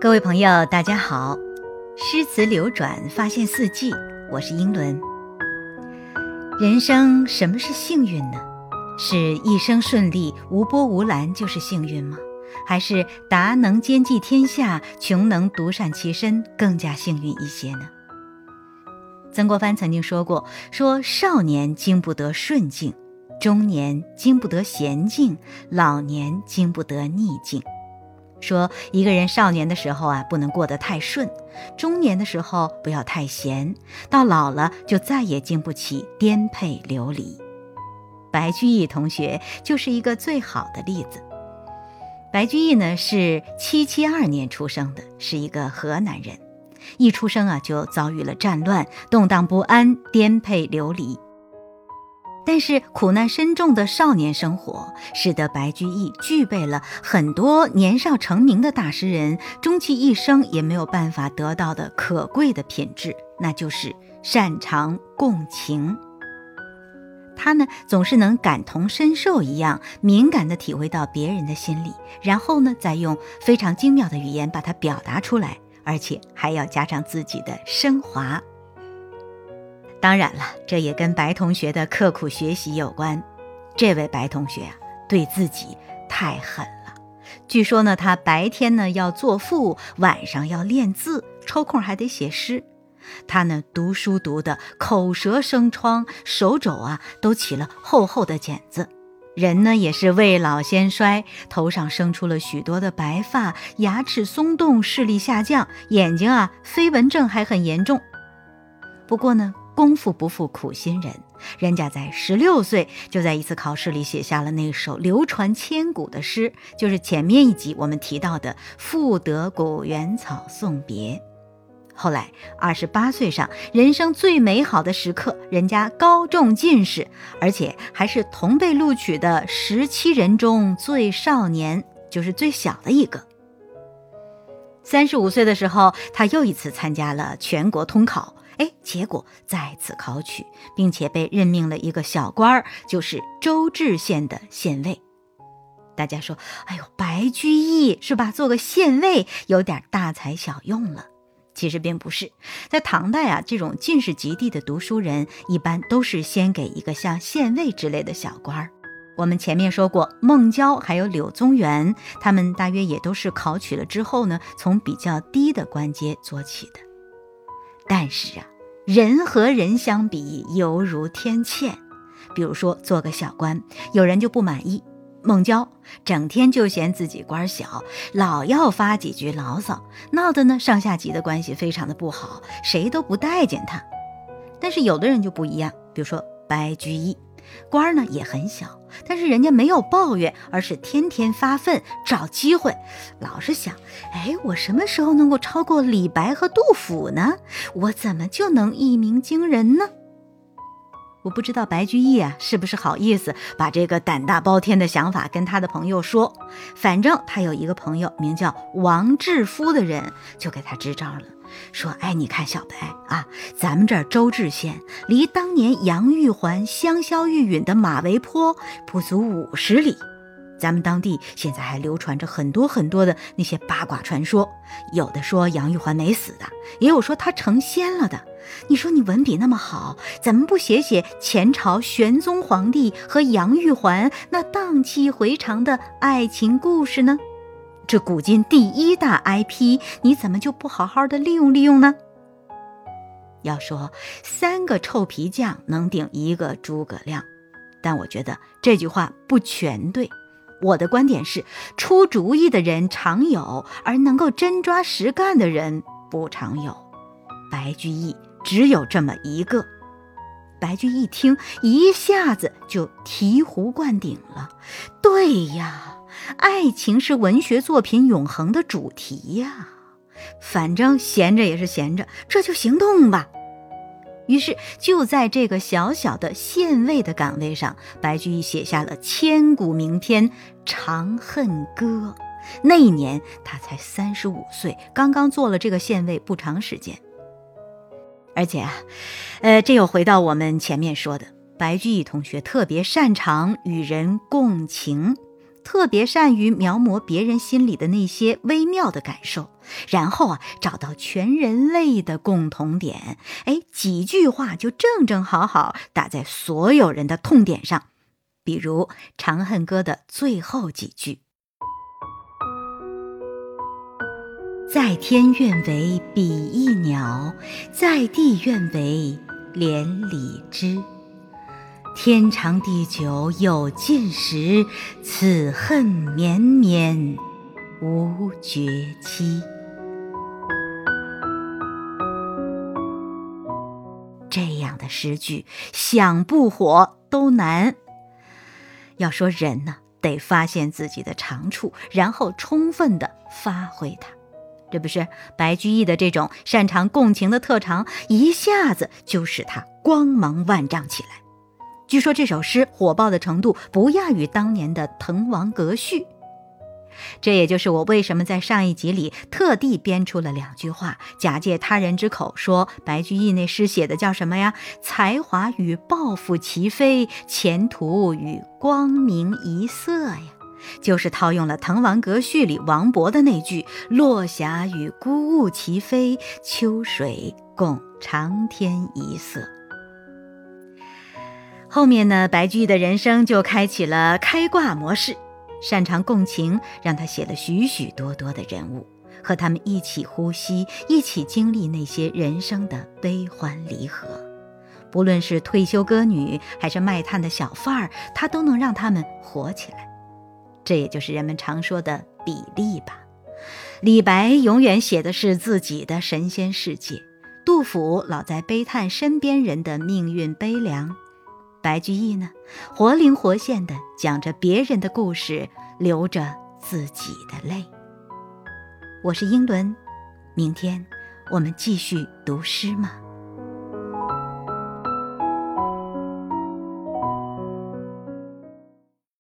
各位朋友，大家好！诗词流转，发现四季，我是英伦。人生什么是幸运呢？是一生顺利，无波无澜就是幸运吗？还是达能兼济天下，穷能独善其身更加幸运一些呢？曾国藩曾经说过：“说少年经不得顺境，中年经不得闲境，老年经不得逆境。”说一个人少年的时候啊，不能过得太顺；中年的时候不要太闲；到老了就再也经不起颠沛流离。白居易同学就是一个最好的例子。白居易呢是七七二年出生的，是一个河南人，一出生啊就遭遇了战乱，动荡不安，颠沛流离。但是苦难深重的少年生活，使得白居易具备了很多年少成名的大诗人终其一生也没有办法得到的可贵的品质，那就是擅长共情。他呢，总是能感同身受一样敏感地体会到别人的心理，然后呢，再用非常精妙的语言把它表达出来，而且还要加上自己的升华。当然了，这也跟白同学的刻苦学习有关。这位白同学啊，对自己太狠了。据说呢，他白天呢要作赋，晚上要练字，抽空还得写诗。他呢读书读的口舌生疮，手肘啊都起了厚厚的茧子。人呢也是未老先衰，头上生出了许多的白发，牙齿松动，视力下降，眼睛啊飞蚊症还很严重。不过呢。功夫不负苦心人，人家在十六岁就在一次考试里写下了那首流传千古的诗，就是前面一集我们提到的《赋得古原草送别》。后来二十八岁上人生最美好的时刻，人家高中进士，而且还是同被录取的十七人中最少年，就是最小的一个。三十五岁的时候，他又一次参加了全国通考。哎，结果再次考取，并且被任命了一个小官儿，就是周至县的县尉。大家说，哎呦，白居易是吧？做个县尉有点大材小用了。其实并不是，在唐代啊，这种进士及第的读书人，一般都是先给一个像县尉之类的小官儿。我们前面说过，孟郊还有柳宗元，他们大约也都是考取了之后呢，从比较低的官阶做起的。但是啊，人和人相比，犹如天堑。比如说做个小官，有人就不满意。孟郊整天就嫌自己官小，老要发几句牢骚，闹得呢上下级的关系非常的不好，谁都不待见他。但是有的人就不一样，比如说白居易。官儿呢也很小，但是人家没有抱怨，而是天天发奋找机会，老是想：哎，我什么时候能够超过李白和杜甫呢？我怎么就能一鸣惊人呢？我不知道白居易啊是不是好意思把这个胆大包天的想法跟他的朋友说，反正他有一个朋友名叫王志夫的人，就给他支招了。说，哎，你看小白啊，咱们这儿周至县离当年杨玉环香消玉殒的马嵬坡不足五十里，咱们当地现在还流传着很多很多的那些八卦传说，有的说杨玉环没死的，也有说她成仙了的。你说你文笔那么好，怎么不写写前朝玄宗皇帝和杨玉环那荡气回肠的爱情故事呢？这古今第一大 IP，你怎么就不好好的利用利用呢？要说三个臭皮匠能顶一个诸葛亮，但我觉得这句话不全对。我的观点是，出主意的人常有，而能够真抓实干的人不常有。白居易只有这么一个。白居易听，一下子就醍醐灌顶了。对呀。爱情是文学作品永恒的主题呀，反正闲着也是闲着，这就行动吧。于是就在这个小小的县尉的岗位上，白居易写下了千古名篇《长恨歌》。那一年他才三十五岁，刚刚做了这个县尉不长时间。而且啊，呃，这又回到我们前面说的，白居易同学特别擅长与人共情。特别善于描摹别人心里的那些微妙的感受，然后啊，找到全人类的共同点，哎，几句话就正正好好打在所有人的痛点上。比如《长恨歌》的最后几句：“在天愿为比翼鸟，在地愿为连理枝。”天长地久有尽时，此恨绵绵无绝期。这样的诗句，想不火都难。要说人呢，得发现自己的长处，然后充分的发挥它。这不是白居易的这种擅长共情的特长，一下子就使他光芒万丈起来。据说这首诗火爆的程度不亚于当年的《滕王阁序》，这也就是我为什么在上一集里特地编出了两句话，假借他人之口说白居易那诗写的叫什么呀？才华与抱负齐飞，前途与光明一色呀，就是套用了《滕王阁序》里王勃的那句“落霞与孤鹜齐飞，秋水共长天一色”。后面呢，白居易的人生就开启了开挂模式，擅长共情，让他写了许许多多的人物，和他们一起呼吸，一起经历那些人生的悲欢离合。不论是退休歌女，还是卖炭的小贩儿，他都能让他们活起来。这也就是人们常说的比例吧。李白永远写的是自己的神仙世界，杜甫老在悲叹身边人的命运悲凉。白居易呢，活灵活现的讲着别人的故事，流着自己的泪。我是英伦，明天我们继续读诗吗？